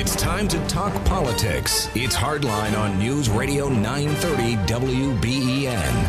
It's time to talk politics. It's Hardline on News Radio 930 WBEN.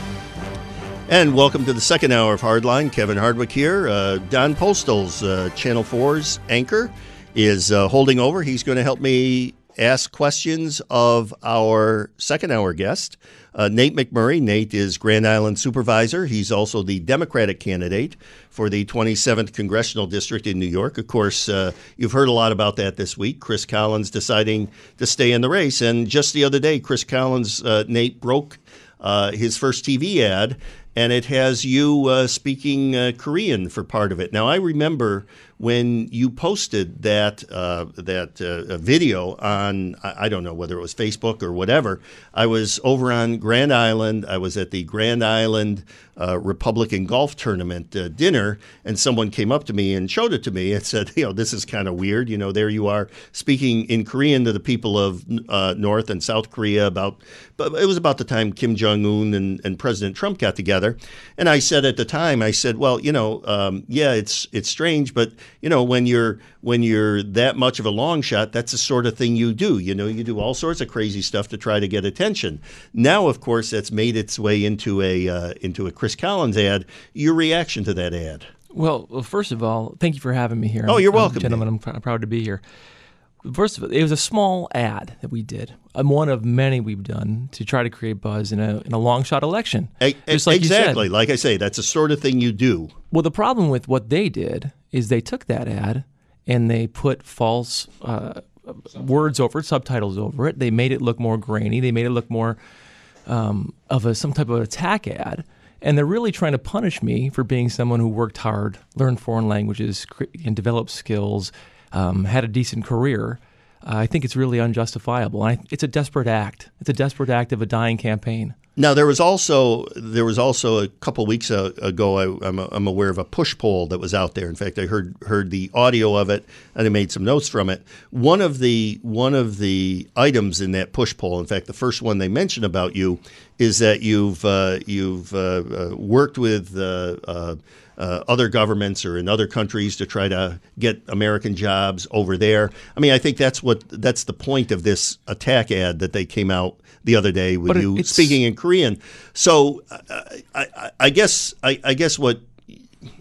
And welcome to the second hour of Hardline. Kevin Hardwick here. Uh, Don Postles, uh, Channel 4's anchor, is uh, holding over. He's going to help me ask questions of our second hour guest, uh, Nate McMurray. Nate is Grand Island supervisor. He's also the Democratic candidate for the 27th Congressional District in New York. Of course, uh, you've heard a lot about that this week. Chris Collins deciding to stay in the race. And just the other day, Chris Collins, uh, Nate, broke uh, his first TV ad and it has you uh, speaking uh, Korean for part of it. Now, I remember when you posted that uh, that uh, video on I don't know whether it was Facebook or whatever. I was over on Grand Island. I was at the Grand Island uh, Republican Golf Tournament uh, dinner, and someone came up to me and showed it to me and said, "You know, this is kind of weird. You know, there you are speaking in Korean to the people of uh, North and South Korea about." But it was about the time Kim Jong Un and, and President Trump got together, and I said at the time, I said, "Well, you know, um, yeah, it's it's strange, but." you know, when you're when you're that much of a long shot, that's the sort of thing you do. You know, you do all sorts of crazy stuff to try to get attention. Now, of course, that's made its way into a uh, into a Chris Collins ad. Your reaction to that ad? Well, well, first of all, thank you for having me here. Oh, you're welcome, gentlemen. I'm, pr- I'm proud to be here. First of all, it was a small ad that we did. I'm one of many we've done to try to create buzz in a in a long shot election. A- Just like you said. exactly, like I say, that's the sort of thing you do. Well, the problem with what they did is they took that ad and they put false uh, words over it, subtitles over it. They made it look more grainy. They made it look more um, of a some type of attack ad. And they're really trying to punish me for being someone who worked hard, learned foreign languages, and developed skills, um, had a decent career. Uh, I think it's really unjustifiable. I, it's a desperate act. It's a desperate act of a dying campaign. Now there was also there was also a couple weeks ago. I, I'm, I'm aware of a push poll that was out there. In fact, I heard heard the audio of it and I made some notes from it. One of the one of the items in that push poll, in fact, the first one they mention about you, is that you've uh, you've uh, uh, worked with. Uh, other governments or in other countries to try to get American jobs over there. I mean, I think that's what that's the point of this attack ad that they came out the other day with But you speaking in Korean. So uh, I, I, I guess I, I guess what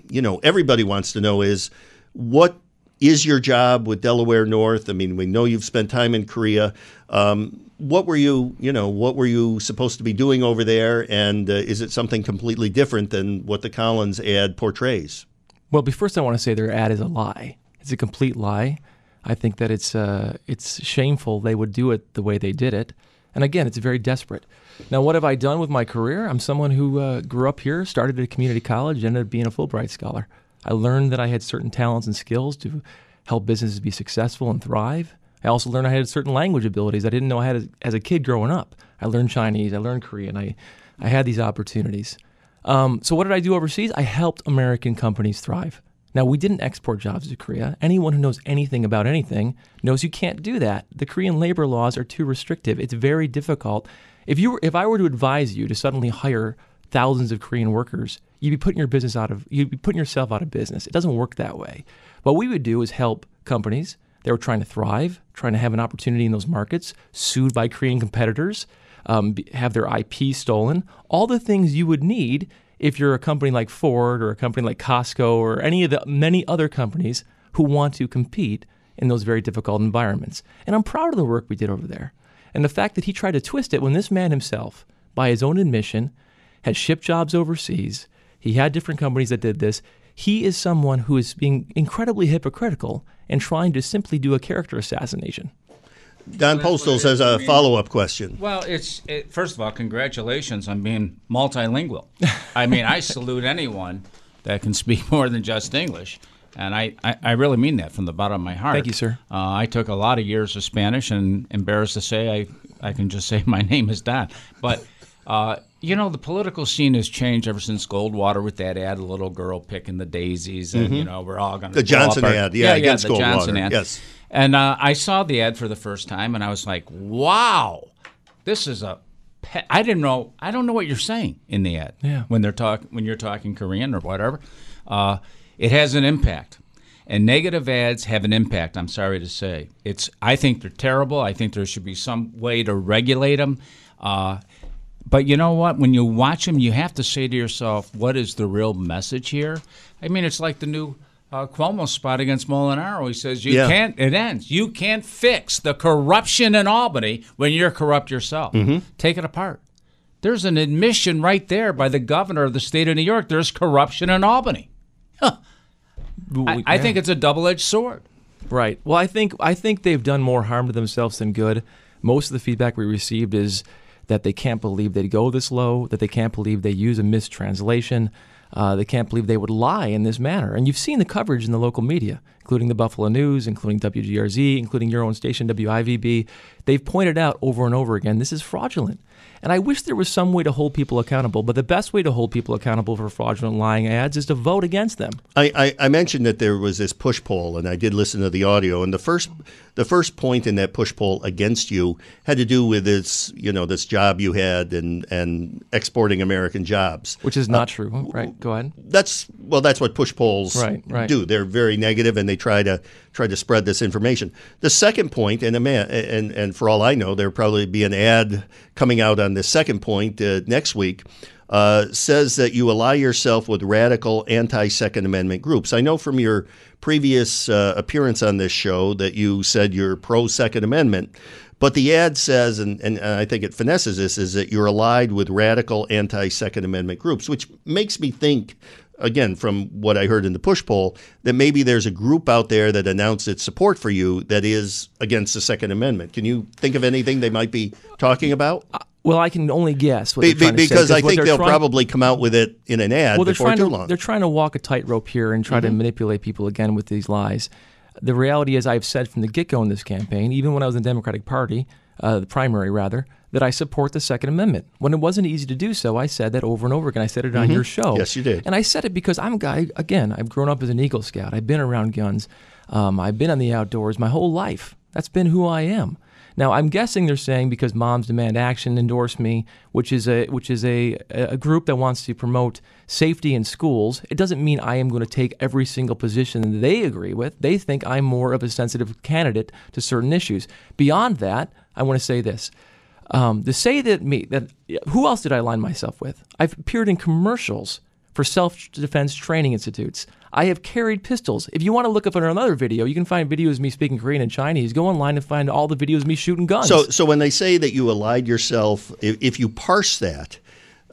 you know everybody wants to know is what is your job with Delaware North? I mean, we know you've spent time in Korea. Um, what were you, you know, what were you supposed to be doing over there? And uh, is it something completely different than what the Collins ad portrays? Well, first I want to say their ad is a lie. It's a complete lie. I think that it's uh, it's shameful they would do it the way they did it. And again, it's very desperate. Now, what have I done with my career? I'm someone who uh, grew up here, started at a community college, ended up being a Fulbright scholar. I learned that I had certain talents and skills to help businesses be successful and thrive. I also learned I had certain language abilities I didn't know I had as, as a kid growing up. I learned Chinese, I learned Korean. I, I had these opportunities. Um, so, what did I do overseas? I helped American companies thrive. Now, we didn't export jobs to Korea. Anyone who knows anything about anything knows you can't do that. The Korean labor laws are too restrictive. It's very difficult. If you were, if I were to advise you to suddenly hire thousands of Korean workers, you'd be putting your business out of you'd be putting yourself out of business. It doesn't work that way. What we would do is help companies that were trying to thrive, trying to have an opportunity in those markets, sued by Korean competitors, um, have their IP stolen, all the things you would need if you're a company like Ford or a company like Costco or any of the many other companies who want to compete in those very difficult environments. And I'm proud of the work we did over there. And the fact that he tried to twist it when this man himself, by his own admission, had shipped jobs overseas, he had different companies that did this. He is someone who is being incredibly hypocritical and trying to simply do a character assassination. Don Postles has a follow up question. Well, it's it, first of all, congratulations on being multilingual. I mean, I salute anyone that can speak more than just English, and I, I, I really mean that from the bottom of my heart. Thank you, sir. Uh, I took a lot of years of Spanish, and embarrassed to say, I I can just say my name is Don. But uh, you know, the political scene has changed ever since Goldwater with that ad, the little girl picking the daisies, and you know, we're all going to Mm-hmm. The Johnson ad, yeah, against the Johnson Goldwater, ad. yes. And uh, I saw the ad for the first time, and I was like, "Wow, this is a." Pe- I didn't know. I don't know what you're saying in the ad. Yeah. When they're talk when you're talking Korean or whatever, uh, it has an impact. And negative ads have an impact. I'm sorry to say, it's. I think they're terrible. I think there should be some way to regulate them. Uh, but you know what? When you watch them, you have to say to yourself, "What is the real message here?" I mean, it's like the new uh, Cuomo spot against Molinaro. He says, "You Yeah. can't." It ends. You can't fix the corruption in Albany when you're corrupt yourself. Take it apart. There's an admission right there by the governor of the state of New York. There's corruption in Albany. I, I think it's a double-edged sword. Right. Well, I think I think they've done more harm to themselves than good. Most of the feedback we received is that they can't believe they'd go this low, that they can't believe they use a mistranslation, uh, they can't believe they would lie in this manner. And you've seen the coverage in the local media, including the Buffalo News, including WGRZ, including your own station WIVB. They've pointed out over and over again this is fraudulent. And I wish there was some way to hold people accountable, but the best way to hold people accountable for fraudulent lying ads is to vote against them. I, I, I mentioned that there was this push poll, and I did listen to the audio. And the first the first point in that push poll against you had to do with this you know this job you had and and exporting American jobs. Which is not true. Right. Go ahead. That's well, that's what push polls Right, right. do. They're very negative, and they try to try to spread this information. The second point, and a man, and and for all I know, there'll probably be an ad coming out on this second point uh, next week. Uh, says that you ally yourself with radical anti-Second Amendment groups. I know from your previous uh, appearance on this show that you said you're pro-Second Amendment, but the ad says, and, and I think it finesses this, is that you're allied with radical anti-Second Amendment groups, which makes me think again, from what I heard in the push poll, that maybe there's a group out there that announced its support for you that is against the Second Amendment. Can you think of anything they might be talking about? Uh, well, I can only guess Be- be- to say, because I think they'll trying- probably come out with it in an ad well, they're before trying too to long. they're trying to walk a tightrope here and try to mm-hmm. manipulate people again with these lies. The reality is, I've said from the get go in this campaign, even when I was in the Democratic Party, uh, the primary rather, that I support the Second Amendment. When it wasn't easy to do so, I said that over and over again. I said it on your show. Yes, you did. And I said it because I'm a guy. Again, I've grown up as an Eagle Scout. I've been around guns. Um, I've been on the outdoors my whole life. That's been who I am. Now I'm guessing they're saying because Moms Demand Action endorsed me, which is a which is a a group that wants to promote safety in schools. It doesn't mean I am going to take every single position they agree with. They think I'm more of a sensitive candidate to certain issues. Beyond that, I want to say this. Um, to say that me that who else did I align myself with? I've appeared in commercials for self-defense training institutes. I have carried pistols. If you want to look up another video, you can find videos of me speaking Korean and Chinese. Go online and find all the videos of me shooting guns. So, so when they say that you allied yourself, if, if you parse that,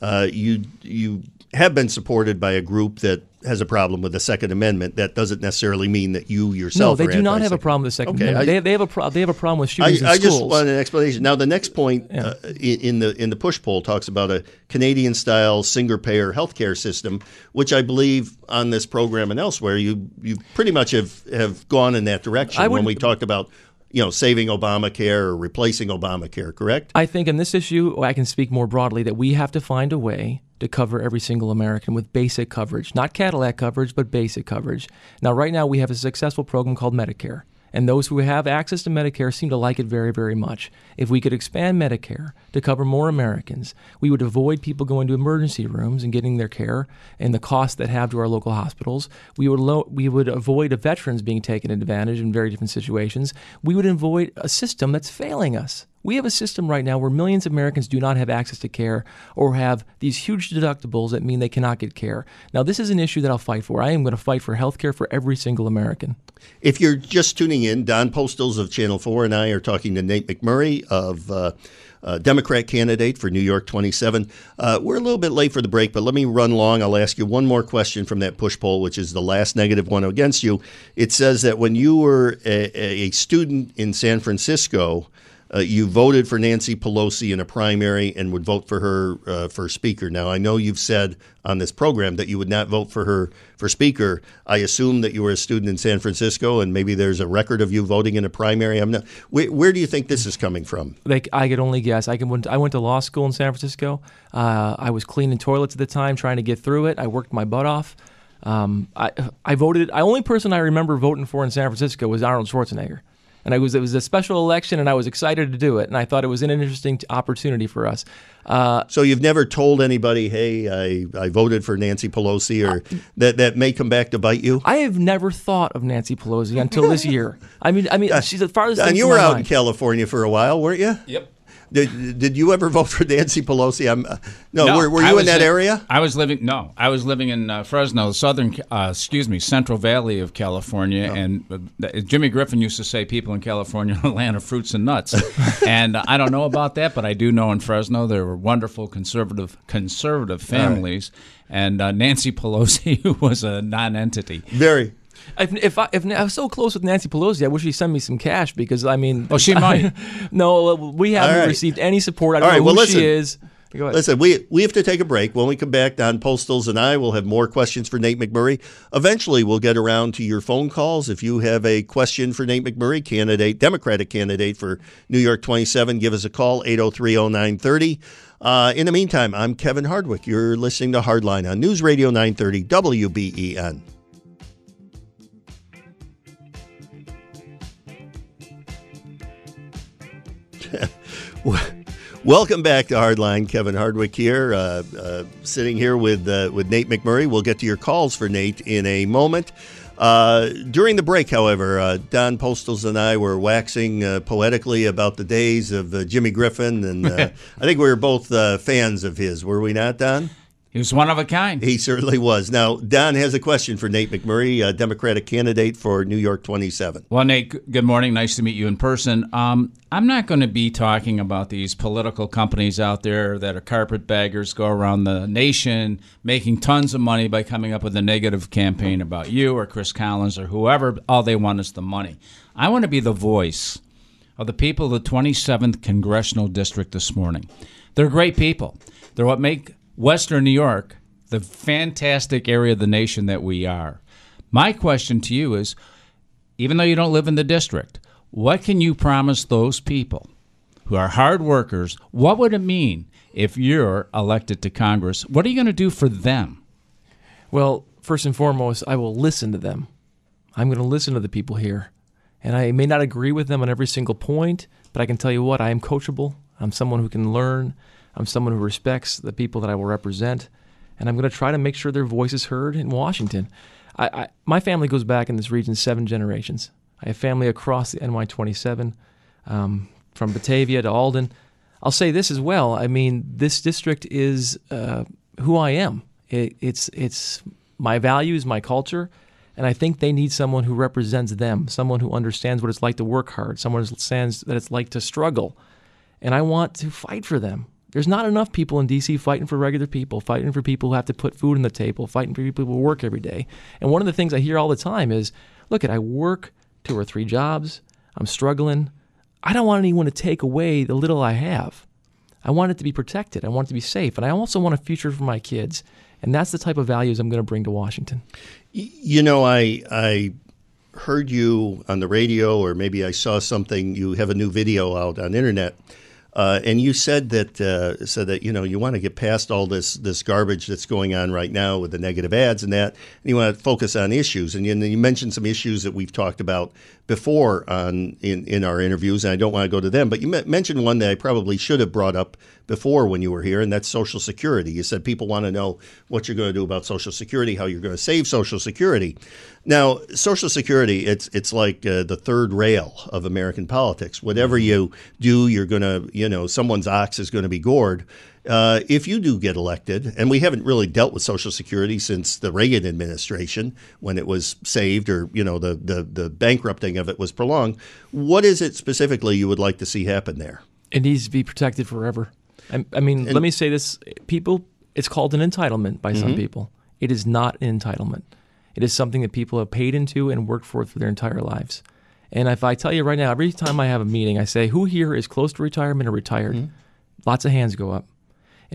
uh, you you have been supported by a group that has a problem with the Second Amendment. That doesn't necessarily mean that you yourself. no, they are do not have a problem with the Second Okay, Amendment. I- they, they have a pro- they have a problem with I, shootings in I just want an explanation. Now, the next point uh, in, the in the push poll talks about a Canadian-style single-payer healthcare system, which I believe on this program and elsewhere, you you pretty much have have gone in that direction I when we talked about you know saving Obamacare or replacing Obamacare. Correct? I think in this issue, I can speak more broadly that we have to find a way to cover every single American with basic coverage, not Cadillac coverage, but basic coverage. Now, right now, we have a successful program called Medicare. And those who have access to Medicare seem to like it very, very much. If we could expand Medicare to cover more Americans, we would avoid people going to emergency rooms and getting their care and the costs that have to our local hospitals. We would lo- we would avoid veterans being taken advantage in very different situations. We would avoid a system that's failing us. We have a system right now where millions of Americans do not have access to care or have these huge deductibles that mean they cannot get care. Now, this is an issue that I'll fight for. I am going to fight for health care for every single American. If you're just tuning in, Don Postles of Channel 4 and I are talking to Nate McMurray of uh, uh, Democrat candidate for New York 27. Uh, we're a little bit late for the break, but let me run long. I'll ask you one more question from that push poll, which is the last negative one against you. It says that when you were a, a student in San Francisco, uh, you voted for Nancy Pelosi in a primary and would vote for her uh, for speaker. Now, I know you've said on this program that you would not vote for her for speaker. I assume that you were a student in San Francisco, and maybe there's a record of you voting in a primary. I'm not. Where, where do you think this is coming from? Like I could only guess. I can. Went, I went to law school in San Francisco. Uh, I was cleaning toilets at the time, trying to get through it. I worked my butt off. Um, I I voted. The only person I remember voting for in San Francisco was Arnold Schwarzenegger, and I was it was a special election, and I was excited to do it, and I thought it was an interesting opportunity for us. Uh, So you've never told anybody, "Hey, I, I voted for Nancy Pelosi," or that that may come back to bite you. I have never thought of Nancy Pelosi until this year. I mean, I mean, she's the farthest. And you were my out in. California for a while, weren't you? Yep. Did, did you ever vote for Nancy Pelosi? I'm, uh, no, were, were you in that area? I was living. No, I was living in uh, Fresno, southern, uh, excuse me, Central Valley of California. Oh. And uh, Jimmy Griffin used to say, "People in California are land of fruits and nuts." and I don't know about that, but I do know in Fresno there were wonderful conservative conservative families. And uh, Nancy Pelosi was a non-entity. Very. If, if I if I was so close with Nancy Pelosi, I wish she'd send me some cash because I mean, Oh, she might. no, we haven't right. received any support. I don't All right, know well, who listen. she is. Listen, we we have to take a break. When we come back, Don Postles and I will have more questions for Nate McMurray. Eventually, we'll get around to your phone calls. If you have a question for Nate McMurray, candidate, Democratic candidate for New York 27, give us a call, 8030930. Uh, in the meantime, I'm Kevin Hardwick. You're listening to Hardline on News Radio 930 WBEN. Welcome back to Hardline. Kevin Hardwick here, uh, uh, sitting here with uh, with Nate McMurray. We'll get to your calls for Nate in a moment. Uh, during the break, however, uh, Don Postles and I were waxing uh, poetically about the days of uh, Jimmy Griffin, and uh, I think we were both uh, fans of his. Were we not, Don? He was one of a kind. He certainly was. Now, Don has a question for Nate McMurray, a Democratic candidate for New York 27. Well, Nate, good morning. Nice to meet you in person. Um, I'm not going to be talking about these political companies out there that are carpetbaggers, go around the nation making tons of money by coming up with a negative campaign about you or Chris Collins or whoever. All they want is the money. I want to be the voice of the people of the 27th Congressional District this morning. They're great people. They're what make Western New York the fantastic area of the nation that we are. My question to you is even though you don't live in the district, what can you promise those people who are hard workers? What would it mean if you're elected to Congress? What are you going to do for them? Well, first and foremost, I will listen to them. I'm going to listen to the people here. And I may not agree with them on every single point, but I can tell you what, I am coachable. I'm someone who can learn. I'm someone who respects the people that I will represent. And I'm going to try to make sure their voice is heard in Washington. I, I, my family goes back in this region seven generations. I have family across the NY27, um, from Batavia to Alden. I'll say this as well. I mean, this district is uh, who I am. It, it's it's my values, my culture, and I think they need someone who represents them, someone who understands what it's like to work hard, someone who understands that it's like to struggle, and I want to fight for them. There's not enough people in D.C. fighting for regular people, fighting for people who have to put food on the table, fighting for people who work every day. And one of the things I hear all the time is, "Look, at I work two or three jobs. I'm struggling. I don't want anyone to take away the little I have. I want it to be protected. I want it to be safe. And I also want a future for my kids. And that's the type of values I'm going to bring to Washington. You know, I I heard you on the radio, or maybe I saw something. You have a new video out on the internet, uh, and you said that uh, that you know you want to get past all this this garbage that's going on right now with the negative ads and that, and you want to focus on issues. And you, and you mentioned some issues that we've talked about before on in, in our interviews, and I don't want to go to them. But you mentioned one that I probably should have brought up before when you were here, and that's Social Security. You said people want to know what you're going to do about Social Security, how you're going to save Social Security. Now, Social Security, it's it's like uh, the third rail of American politics. Whatever you do, you're going to, you know, someone's ox is going to be gored. Uh, if you do get elected, and we haven't really dealt with Social Security since the Reagan administration when it was saved or, you know, the, the, the bankrupting of it was prolonged, what is it specifically you would like to see happen there? It needs to be protected forever. I, I mean, let me say this people, it's called an entitlement by some people. It is not an entitlement. It is something that people have paid into and worked for for their entire lives. And if I tell you right now, every time I have a meeting, I say, who here is close to retirement or retired? Lots of hands go up.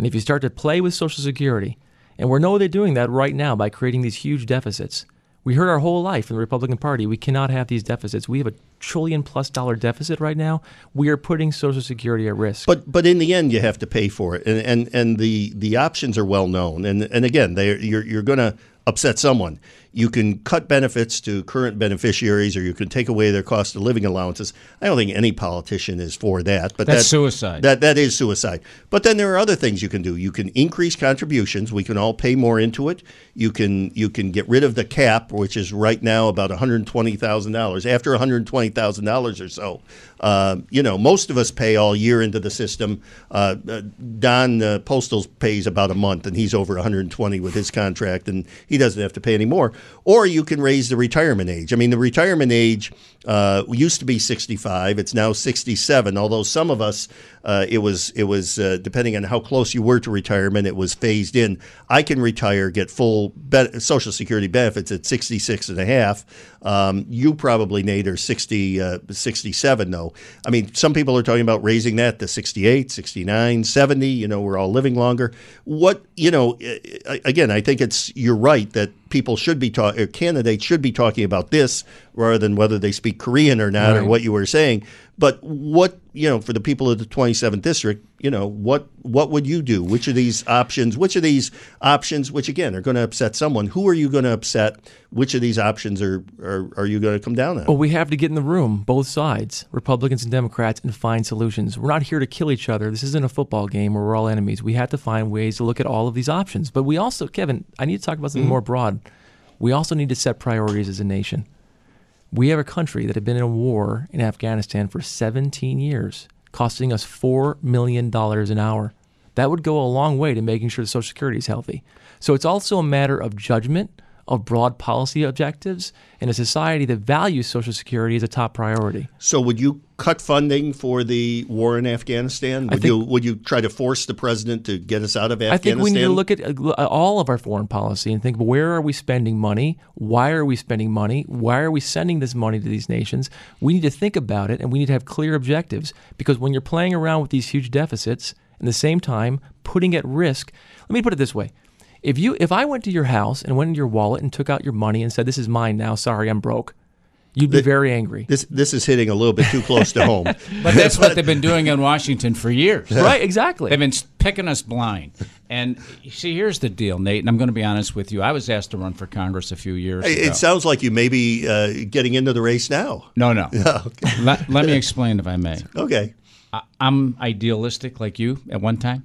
And if you start to play with Social Security, and we know they're doing that right now by creating these huge deficits, we heard our whole life in the Republican Party, we cannot have these deficits. We have a trillion plus dollar deficit right now, we are putting Social Security at risk. But but in the end, you have to pay for it, and and, and the the options are well known, and and again, they you're you're going to upset someone. You can cut benefits to current beneficiaries, or you can take away their cost of living allowances. I don't think any politician is for that. But That's that- suicide. That that is suicide. But then there are other things you can do. You can increase contributions. We can all pay more into it. You can you can get rid of the cap, which is right now about one hundred twenty thousand dollars. After one hundred twenty thousand dollars or so, uh, you know, most of us pay all year into the system. Uh, uh, Don uh, Postal pays about a month, and he's over one hundred twenty with his contract, and he doesn't have to pay any more. Or you can raise the retirement age. I mean, the retirement age uh, used to be 65. It's now 67. Although some of us, uh, it was it was uh, depending on how close you were to retirement, it was phased in. I can retire, get full be- Social Security benefits at 66 and a half. Um, you probably, Nate, are 60, uh, 67 though. I mean, some people are talking about raising that to 68, 69, 70. You know, we're all living longer. What you know, uh, again, I think it's you're right that people should be talking, candidates should be talking about this rather than whether they speak Korean or not or what you were saying. But what you know, for the people of the 27th district, you know, what what would you do? Which of these options? Which of these options, which again are going to upset someone? Who are you going to upset? Which of these options are are, are you going to come down on? Well, we have to get in the room, both sides, Republicans and Democrats, and find solutions. We're not here to kill each other. This isn't a football game where we're all enemies. We have to find ways to look at all of these options. But we also, Kevin, I need to talk about something mm-hmm. more broad. We also need to set priorities as a nation. We have a country that had been in a war in Afghanistan for 17 years, costing us $4 million an hour. That would go a long way to making sure the Social Security is healthy. So it's also a matter of judgment, of broad policy objectives, in a society that values Social Security as a top priority. So would you cut funding for the war in Afghanistan? Would think- you would you try to force the president to get us out of Afghanistan? I think we need to look at uh, all of our foreign policy and think where are we spending money? Why are we spending money? Why are we sending this money to these nations? We need to think about it and we need to have clear objectives because when you're playing around with these huge deficits and at the same time putting at risk, let me put it this way. If you if I went to your house and went into your wallet and took out your money and said this is mine now, sorry, I'm broke. You'd be very angry. This this is hitting a little bit too close to home. But that's what they've been doing in Washington for years. right, exactly. They've been picking us blind. And see, here's the deal, Nate, and I'm going to be honest with you. I was asked to run for Congress a few years It- ago. It sounds like you may be uh, getting into the race now. no, no. let, let me explain, if I may. Okay. I- I'm idealistic like you at one time.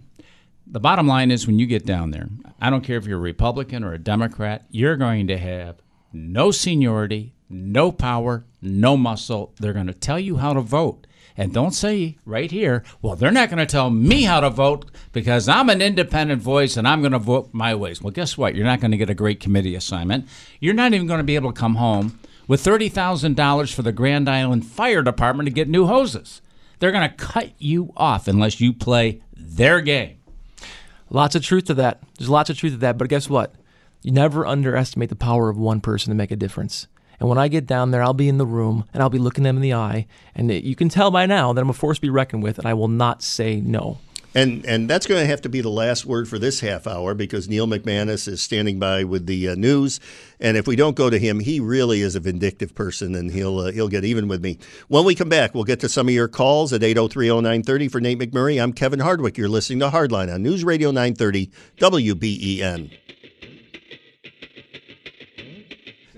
The bottom line is when you get down there, I don't care if you're a Republican or a Democrat, you're going to have no seniority, no power, no muscle. They're going to tell you how to vote. And don't say right here, well, they're not going to tell me how to vote because I'm an independent voice and I'm going to vote my ways. Well, guess what? You're not going to get a great committee assignment. You're not even going to be able to come home with $30,000 for the Grand Island Fire Department to get new hoses. They're going to cut you off unless you play their game. Lots of truth to that. There's lots of truth to that. But guess what? You never underestimate the power of one person to make a difference. And when I get down there, I'll be in the room and I'll be looking them in the eye. And you can tell by now that I'm a force to be reckoned with, and I will not say no. And and that's going to have to be the last word for this half hour because Neil McManus is standing by with the uh, news, and if we don't go to him, he really is a vindictive person, and he'll uh, he'll get even with me. When we come back, we'll get to some of your calls at 8030930 for Nate McMurray. I'm Kevin Hardwick. You're listening to Hardline on News Radio 930 WBEN.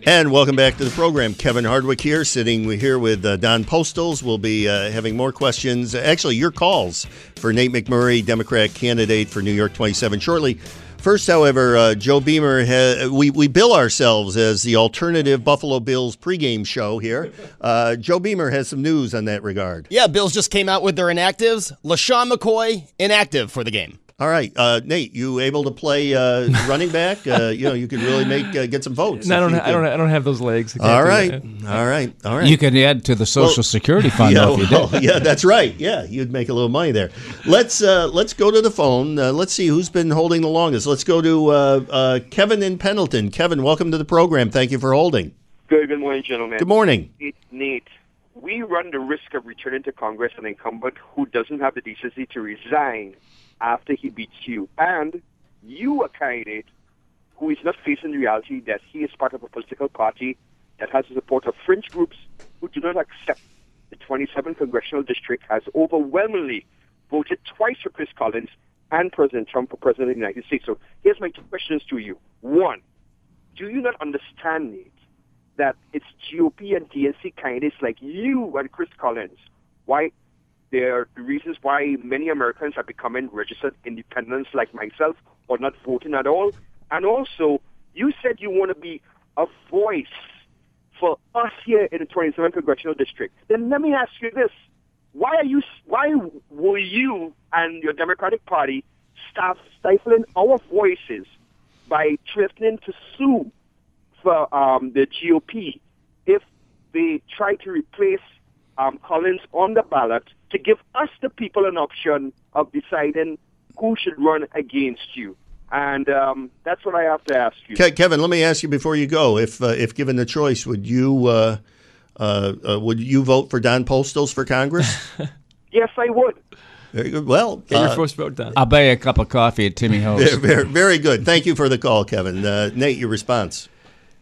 And welcome back to the program. Kevin Hardwick here, sitting here with uh, Don Postles. We'll be uh, having more questions. Actually, your calls for Nate McMurray, Democrat candidate for New York 27 shortly. First, however, uh, Joe Beamer, we, we bill ourselves as the alternative Buffalo Bills pregame show here. Uh, Joe Beamer has some news on that regard. Yeah, Bills just came out with their inactives. LeSean McCoy, inactive for the game. All right, uh, Nate, you able to play uh, running back? Uh, you know, you could really make uh, get some votes. And I don't, I don't. I don't have those legs. I can't All do right, that. all right, all right. You could add to the Social Well, Security fund yeah, though, if you well, did. yeah, that's right. Yeah, you'd make a little money there. Let's uh, let's go to the phone. Uh, let's see who's been holding the longest. Let's go to uh, uh, Kevin in Pendleton. Kevin, welcome to the program. Thank you for holding. Good, good morning, gentlemen. Good morning. Nate, Nate, we run the risk of returning to Congress an incumbent who doesn't have the decency to resign after he beats you. And you, a candidate who is not facing the reality that he is part of a political party that has the support of fringe groups who do not accept the 27th congressional district, has overwhelmingly voted twice for Chris Collins and President Trump for president of the United States. So here's my two questions to you. One, do you not understand, Nate, that it's GOP and DNC candidates like you and Chris Collins, why there are reasons why many Americans are becoming registered independents like myself or not voting at all. And also, you said you want to be a voice for us here in the 27th congressional district. Then let me ask you this: Why are you? Why will you and your Democratic Party stop stifling our voices by threatening to sue for um, the GOP if they try to replace um, Collins on the ballot to give us, the people, an option of deciding who should run against you. And um, that's what I have to ask you. Ke- Kevin, let me ask you before you go: if uh, if given the choice, would you uh, uh, uh, would you vote for Don Postles for Congress? Yes, I would. Very good. Well, Get your uh, first vote done. I'll buy you a cup of coffee at Timmy Ho's. very, very good. Thank you for the call, Kevin. Uh, Nate, your response.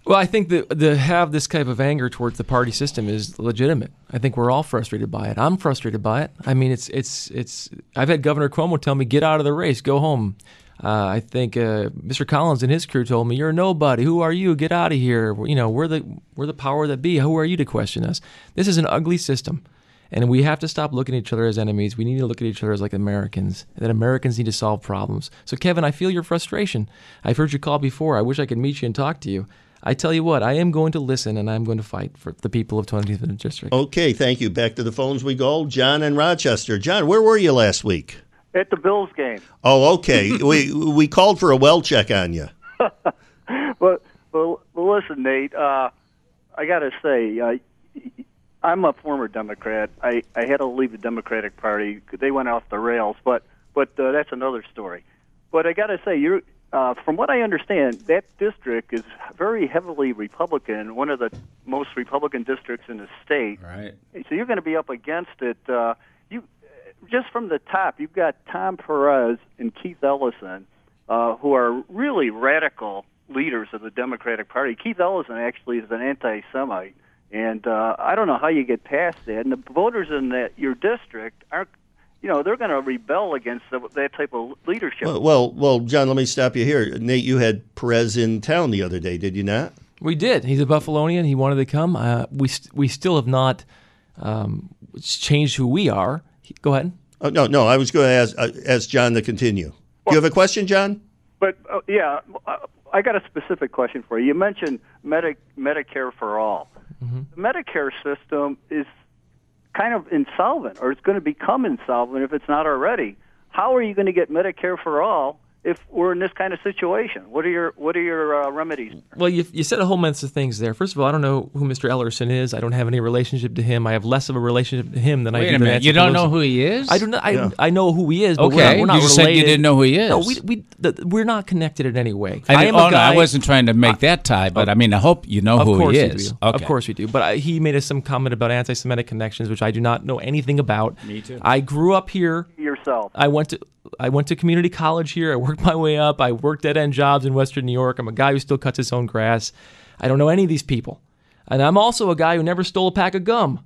Well, I think that to have this type of anger towards the party system is legitimate. I think we're all frustrated by it. I'm frustrated by it. I mean, it's it's it's. I've had Governor Cuomo tell me, "Get out of the race, go home." Uh, I think uh, Mr. Collins and his crew told me, "You're nobody. Who are you? Get out of here." You know, we're the we're the power that be. Who are you to question us? This is an ugly system, and we have to stop looking at each other as enemies. We need to look at each other as like Americans. That Americans need to solve problems. So, Kevin, I feel your frustration. I've heard you call before. I wish I could meet you and talk to you. I tell you what, I am going to listen and I'm going to fight for the people of 20th District. Okay, thank you. Back to the phones we go. John in Rochester. John, where were you last week? At the Bills game. Oh, okay. we we called for a well check on you. But, but, but listen, Nate, uh, I got to say, uh, I'm a former Democrat. I, I had to leave the Democratic Party. They went off the rails, but but uh, that's another story. But I got to say, you're uh, from what I understand, that district is very heavily Republican, one of the most Republican districts in the state. Right. So you're going to be up against it. Uh, you just from the top, you've got Tom Perez and Keith Ellison, uh, who are really radical leaders of the Democratic Party. Keith Ellison actually is an anti-Semite, and uh, I don't know how you get past that. And the voters in that your district aren't. You know they're going to rebel against the, that type of leadership. Well, well, well, John, let me stop you here. Nate, you had Perez in town the other day, did you not? We did. He's a Buffalonian. He wanted to come. Uh, we st- we still have not um, changed who we are. He- go ahead. Oh, no, no. I was going to ask uh, ask John to continue. Do you have a question, John? But uh, yeah, uh, I got a specific question for you. You mentioned Medi- Medicare for all. The Medicare system is kind of insolvent, or it's going to become insolvent if it's not already. How are you going to get Medicare for all if we're in this kind of situation? What are your What are your uh, remedies? Well, you, you said a whole bunch of things there. First of all, I don't know who Mr. Ellerson is. I don't have any relationship to him. I have less of a relationship to him than I do. Wait do a to minute. You don't know who he is? I do not. I, I know who he is, but we're Okay, not, we're not you just said you didn't know who he is. No, we, we the, we're not connected in any way. I, I am oh, a no, guy. I wasn't trying to make that tie, but I mean, I hope you know Of who course he we is. do. Okay. Of course we do. But I, he made us some comment about anti-Semitic connections, which I do not know anything about. Me too. I grew up here. Yourself. I went to I went to community college here. I worked my way up. I worked dead end jobs in Western New York. I'm a guy who still cuts his own grass. I don't know any of these people, and I'm also a guy who never stole a pack of gum.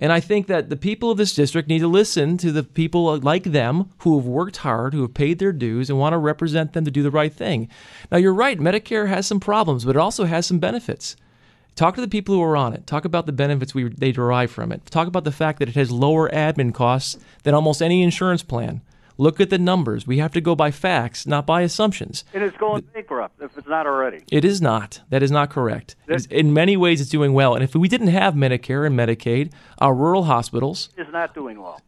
And I think that the people of this district need to listen to the people like them who have worked hard, who have paid their dues, and want to represent them to do the right thing. Now, you're right, Medicare has some problems, but it also has some benefits. Talk to the people who are on it. Talk about the benefits we, they derive from it. Talk about the fact that it has lower admin costs than almost any insurance plan. Look at the numbers. We have to go by facts, not by assumptions. And it's going bankrupt if it's not already. It is not. That is not correct. It's- in many ways, it's doing well. And if we didn't have Medicare and Medicaid, our rural hospitals, is not doing well.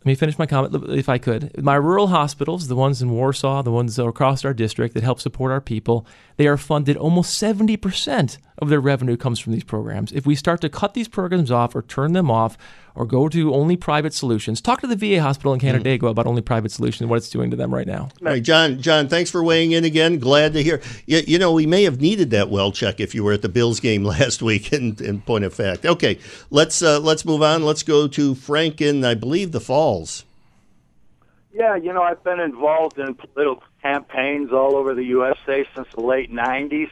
Let me finish my comment if I could. My rural hospitals, the ones in Warsaw, the ones across our district that help support our people, they are funded almost 70% of their revenue comes from these programs. If we start to cut these programs off or turn them off or go to only private solutions, talk to the VA hospital in Canandaigua about only private solutions and what it's doing to them right now. All right, John. John, thanks for weighing in again. Glad to hear. You, you know, we may have needed that well check if you were at the Bills game last week. In, in point of fact, okay, let's uh, let's move on. Let's go to Frank in, I believe, the Falls. Yeah, you know, I've been involved in political campaigns all over the USA since the late 90s.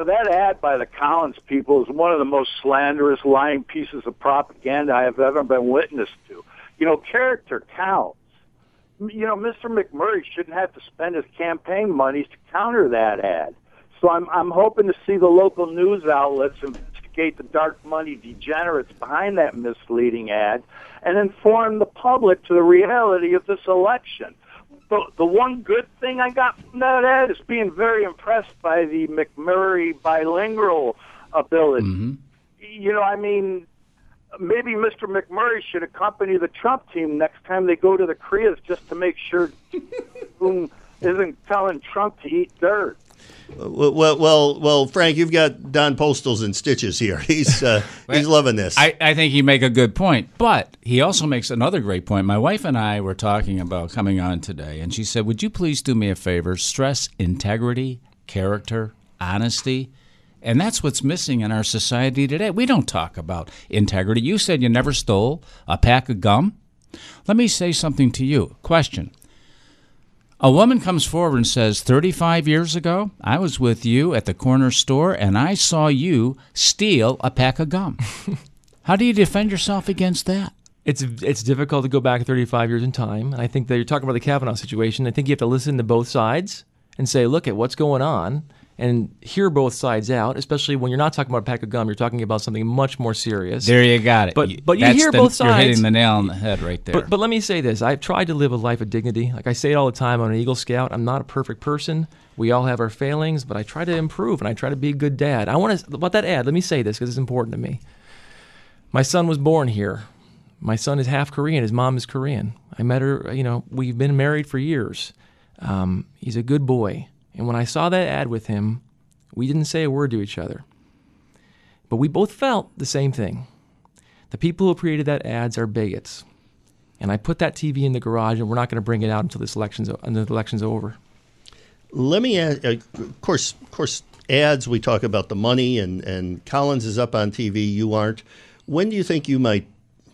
You that ad by the Collins people is one of the most slanderous, lying pieces of propaganda I have ever been witness to. You know, character counts. You know, Mr. McMurray shouldn't have to spend his campaign monies to counter that ad. So I'm I'm hoping to see the local news outlets investigate the dark money degenerates behind that misleading ad and inform the public to the reality of this election. The, the one good thing I got from that ad is being very impressed by the McMurray bilingual ability. Mm-hmm. You know, I mean, maybe Mr. McMurray should accompany the Trump team next time they go to the Koreas just to make sure Boom isn't telling Trump to eat dirt. Well, well, well, Frank, you've got Don Postles in stitches here. He's uh, he's loving this. I, I think you make a good point, but he also makes another great point. My wife and I were talking about coming on today, and she said, Would you please do me a favor? Stress integrity, character, honesty. And that's what's missing in our society today. We don't talk about integrity. You said you never stole a pack of gum. Let me say something to you. Question. A woman comes forward and says, 35 years ago, I was with you at the corner store and I saw you steal a pack of gum. How do you defend yourself against that? It's it's difficult to go back 35 years in time. I think that you're talking about the Kavanaugh situation. I think you have to listen to both sides and say, look at what's going on and hear both sides out, especially when you're not talking about a pack of gum, you're talking about something much more serious. There you got it. But You- but you that's hear the- both You're sides. hitting the nail on the head right there. But, but let me say this: I've tried to live a life of dignity. Like I say it all the time. I'm an Eagle Scout. I'm not a perfect person. We all have our failings, but I try to improve and I try to be a good dad. I want to about that ad. Let me say this because it's important to me. My son was born here. My son is half Korean. His mom is Korean. I met her. You know, we've been married for years. Um, he's a good boy. And when I saw that ad with him, we didn't say a word to each other. But we both felt the same thing. The people who created that ads are bigots. And I put that TV in the garage, and we're not going to bring it out until this election's until the election's over. Let me ask. Uh, of course, of course, ads. We talk about the money, and and Collins is up on TV. You aren't. When do you think you might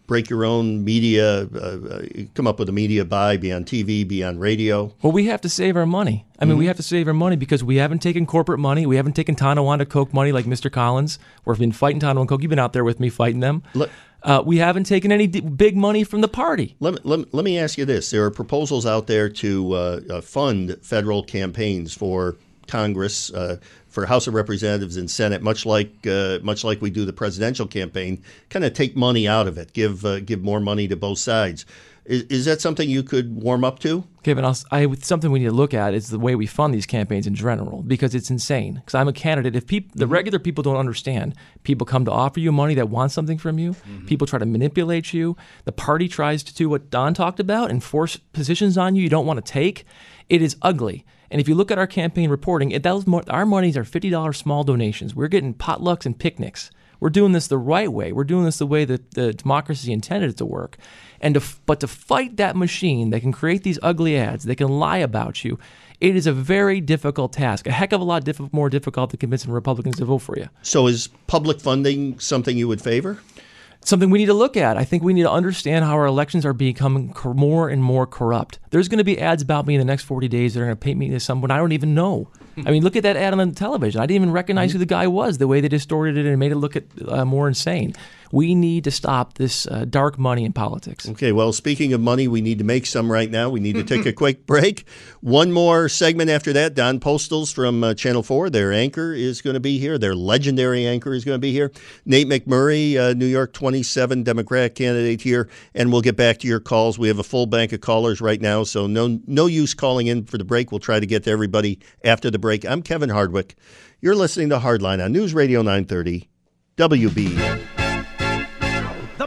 break your own media? Uh, uh, come up with a media buy, be on TV, be on radio. Well, we have to save our money. I mean, Mm-hmm. we have to save our money because we haven't taken corporate money. We haven't taken Tonawanda Coke money like Mr. Collins. We've been fighting Tonawanda Coke. You've been out there with me fighting them. Let- Uh, we haven't taken any d- big money from the party. Let me, let, me, let me ask you this: There are proposals out there to uh, uh, fund federal campaigns for Congress, uh, for House of Representatives and Senate, much like uh, much like we do the presidential campaign. Kind of take money out of it, give uh, give more money to both sides. Is, is that something you could warm up to? Kevin, I'll, I, something we need to look at is the way we fund these campaigns in general because it's insane. Because I'm a candidate. If peop, the regular people don't understand, people come to offer you money that want something from you. People try to manipulate you. The party tries to do what Don talked about and force positions on you you don't want to take. It is ugly. And if you look at our campaign reporting, it, our monies are $50 small donations. We're getting potlucks and picnics. We're doing this the right way. We're doing this the way that the democracy intended it to work. And to, but to fight that machine that can create these ugly ads, they can lie about you, it is a very difficult task. A heck of a lot diff- more difficult than convincing Republicans to vote for you. So, is public funding something you would favor? Something we need to look at. I think we need to understand how our elections are becoming more and more corrupt. There's going to be ads about me in the next 40 days that are going to paint me as someone I don't even know. I mean, look at that ad on the television. I didn't even recognize who the guy was. The way they distorted it and made it look at, uh, more insane. We need to stop this uh, dark money in politics. Okay, well, speaking of money, we need to make some right now. We need to take a quick break. One more segment after that. Don Postles from uh, Channel 4, their anchor, is going to be here. Their legendary anchor is going to be here. Nate McMurray, uh, New York 27 Democratic candidate here. And we'll get back to your calls. We have a full bank of callers right now, so no, no use calling in for the break. We'll try to get to everybody after the break. I'm Kevin Hardwick. You're listening to Hardline on News Radio 930 WB.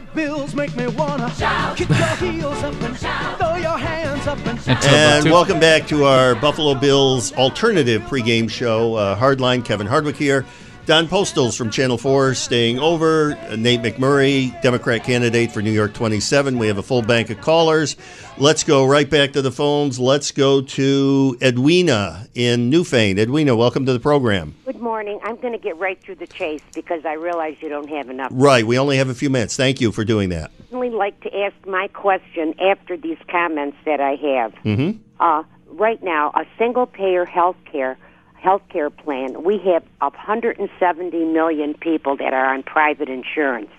The bills make me wanna shout. Kick your heels up and shout. Throw your hands up and shout. And welcome back to our Buffalo Bills alternative pregame show. Uh, Hardline, Kevin Hardwick here. Don Postles from Channel 4 staying over. Uh, Nate McMurray, Democrat candidate for New York 27. We have a full bank of callers. Let's go right back to the phones. Let's go to Edwina in Newfane. Edwina, welcome to the program. Good morning. I'm going to get right through the chase because I realize you don't have enough. Right, we only have a few minutes. Thank you for doing that. I'd really like to ask my question after these comments that I have. Mm-hmm. Uh, right now, a single payer health care health care plan, we have 170 million people that are on private insurance.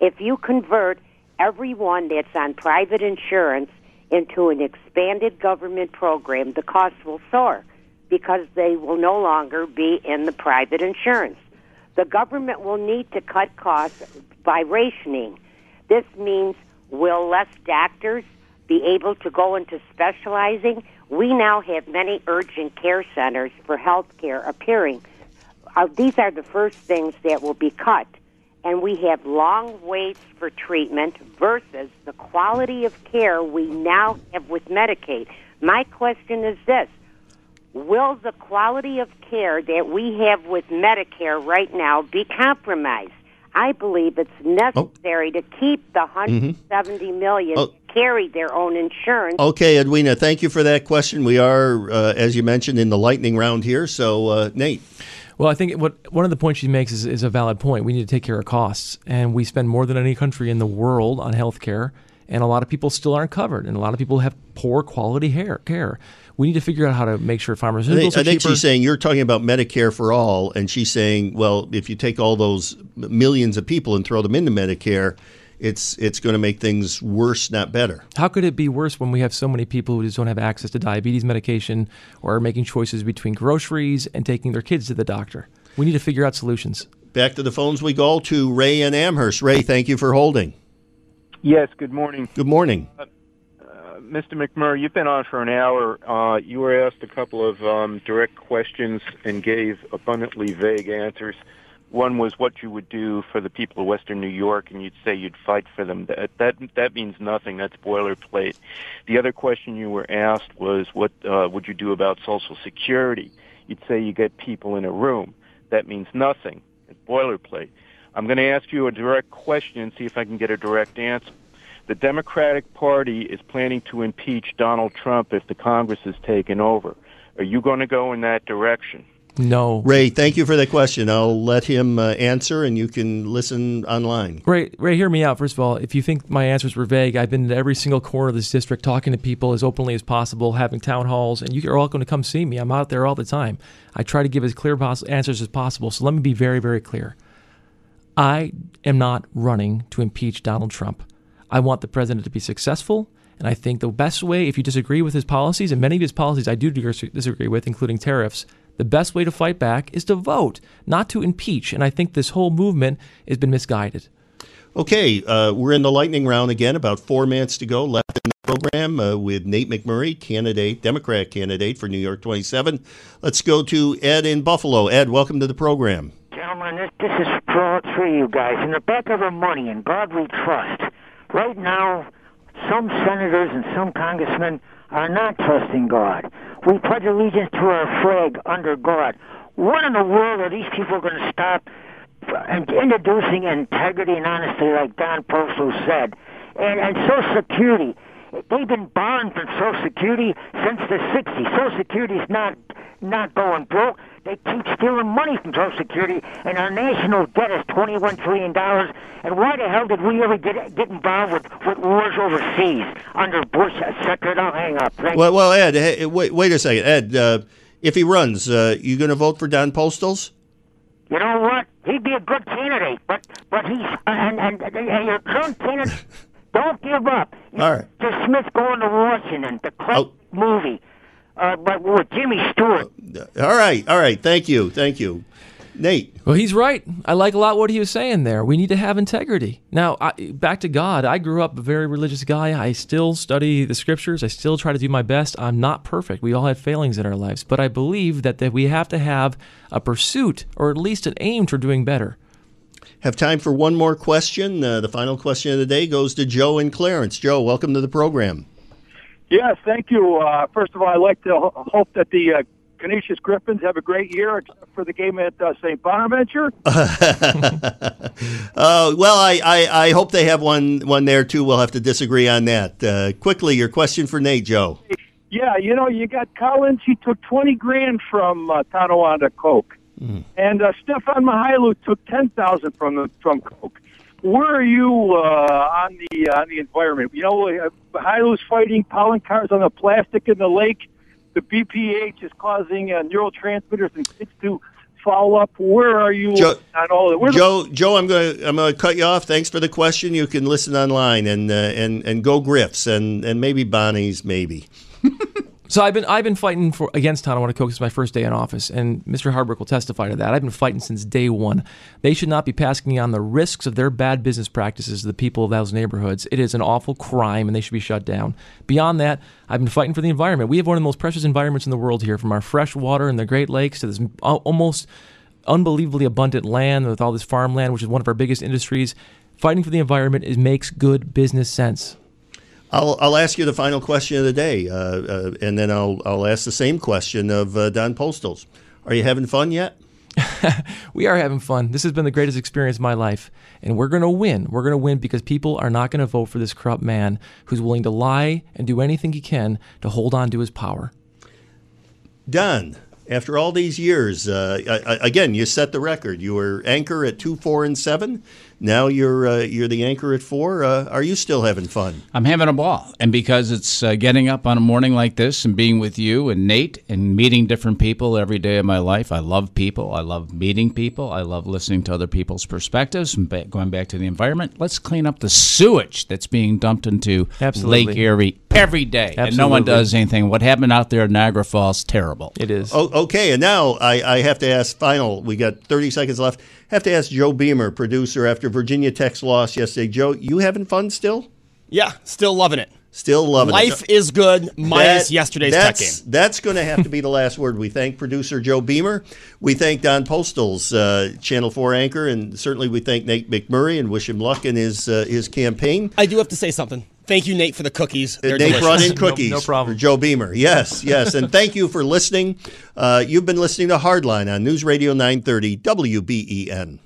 If you convert everyone that's on private insurance into an expanded government program, the cost will soar because they will no longer be in the private insurance. The government will need to cut costs by rationing. This means will less doctors be able to go into specializing? We now have many urgent care centers for health care appearing. Uh, these are the first things that will be cut. And we have long waits for treatment versus the quality of care we now have with Medicaid. My question is this Will the quality of care that we have with Medicare right now be compromised? I believe it's necessary to keep the 170 million Oh. Carry their own insurance. Okay, Edwina, thank you for that question. We are, uh, as you mentioned, in the lightning round here. So, uh, Nate. Well, I think what one of the points she makes is, is a valid point. We need to take care of costs, and we spend more than any country in the world on health care, and a lot of people still aren't covered, and a lot of people have poor quality hair care. We need to figure out how to make sure I think, are I think she's saying you're talking about Medicare for all, and she's saying, well, if you take all those millions of people and throw them into Medicare, it's it's going to make things worse, not better. How could it be worse when we have so many people who just don't have access to diabetes medication or are making choices between groceries and taking their kids to the doctor? We need to figure out solutions. Back to the phones we go to Ray and Amherst. Ray, thank you for holding. Yes, good morning. Good morning. Uh, Mr. McMurray, you've been on for an hour. Uh, you were asked a couple of um, direct questions and gave abundantly vague answers. One was what you would do for the people of Western New York, and you'd say you'd fight for them. That that that means nothing. That's boilerplate. The other question you were asked was what uh, would you do about Social Security? You'd say you get people in a room. That means nothing. It's boilerplate. I'm going to ask you a direct question and see if I can get a direct answer. The Democratic Party is planning to impeach Donald Trump if the Congress is taken over. Are you going to go in that direction? No. Ray, thank you for that question. I'll let him uh, answer, and you can listen online. Ray, Ray, hear me out. First of all, if you think my answers were vague, I've been to every single corner of this district talking to people as openly as possible, having town halls, and you are all going to come see me. I'm out there all the time. I try to give as clear pos- answers as possible. So let me be very, very clear. I am not running to impeach Donald Trump. I want the president to be successful. And I think the best way, if you disagree with his policies, and many of his policies I do disagree with, including tariffs, the best way to fight back is to vote, not to impeach. And I think this whole movement has been misguided. Okay, uh, we're in the lightning round again. About four minutes to go left in the program uh, with Nate McMurray, candidate, Democrat candidate for New York 27. Let's go to Ed in Buffalo. Ed, welcome to the program. Gentlemen, this, this is for, for you guys. In the back of our money, in God we trust. Right now, some senators and some congressmen are not trusting God. We pledge allegiance to our flag under God. What in the world are these people going to stop introducing integrity and honesty like Don Postles said? And, and Social Security, they've been bond from Social Security since the 60s. Social Security's not not going broke. They keep stealing money from Social Security, and our national debt is $21 trillion. And why the hell did we ever get get involved with, with wars overseas under Bush? Second, I'll hang up. Thank Well, well, Ed, hey, wait, wait a second. Ed, uh, if he runs, uh, you going to vote for Don Postles? You know what? He'd be a good candidate, but but he's and and, and, and your current candidate. Don't give up. All right. Just Smith going to Washington, the classic Oh. movie, uh, but with Jimmy Stewart. All right, all right. Thank you, thank you. Nate. Well, he's right. I like a lot what he was saying there. We need to have integrity. Now, I, back to God. I grew up a very religious guy. I still study the scriptures. I still try to do my best. I'm not perfect. We all have failings in our lives, but I believe that, that we have to have a pursuit or at least an aim for doing better. Have time for one more question. Uh, the final question of the day goes to Joe and Clarence. Joe, welcome to the program. Yes, thank you. Uh, first of all, I'd like to ho- hope that the uh, Canisius Griffins have a great year, for the game at uh, St. Bonaventure. Uh, well, I, I, I hope they have one one there too. We'll have to disagree on that. Uh, quickly, your question for Nate, Joe. Yeah, you know, you got Collins. He took twenty grand from uh, Tonawanda Coke, and uh, Stefan Mychajliw took ten thousand from the, from Coke. Where are you uh, on the uh, on the environment? You know, uh, Mychajliw's fighting pollen cars on the plastic in the lake. The BPH is causing uh, neurotransmitters in kids to follow up. Where are you Joe- on all of it? Joe, Joe, I'm going to I'm going to cut you off. Thanks for the question. You can listen online and uh, and and go Griffs and and maybe Bonnie's maybe. So I've been I've been fighting for against Tonawanda Coke since my first day in office, and Mr. Hardwick will testify to that. I've been fighting since day one. They should not be passing on the risks of their bad business practices to the people of those neighborhoods. It is an awful crime, and they should be shut down. Beyond that, I've been fighting for the environment. We have one of the most precious environments in the world here, from our fresh water in the Great Lakes to this uh, almost unbelievably abundant land with all this farmland, which is one of our biggest industries. Fighting for the environment is makes good business sense. I'll, I'll ask you the final question of the day, uh, uh, and then I'll, I'll ask the same question of uh, Don Postles. Are you having fun yet? we are having fun. This has been the greatest experience of my life. And we're going to win. We're going to win because people are not going to vote for this corrupt man who's willing to lie and do anything he can to hold on to his power. Don, after all these years, uh, again, you set the record. You were anchor at two, four, and seven. Now you're uh, you're the anchor at four. Uh, are you still having fun? I'm having a ball, and because it's uh, getting up on a morning like this and being with you and Nate and meeting different people every day of my life. I love people. I love meeting people. I love listening to other people's perspectives. And ba- going back to the environment, let's clean up the sewage that's being dumped into Absolutely. Lake Erie every day, and no one does anything. What happened out there in Niagara Falls, terrible. It is. Oh, okay, and now I, I have to ask. Final, we got 30 seconds left. Have to ask Joe Beamer, producer, after Virginia Tech's loss yesterday. Joe, you having fun still? Yeah, still loving it. Still loving it. Life is good, minus That- yesterday's tech game. That's going to have to be the last word. We thank producer Joe Beamer. We thank Don Postles uh, Channel 4 anchor, and certainly we thank Nate McMurray and wish him luck in his uh, his campaign. I do have to say something. Thank you, Nate, for the cookies. They're Nate brought in cookies No for Joe Beamer. Yes, yes. And thank you for listening. Uh, you've been listening to Hardline on News Radio 930 WBEN.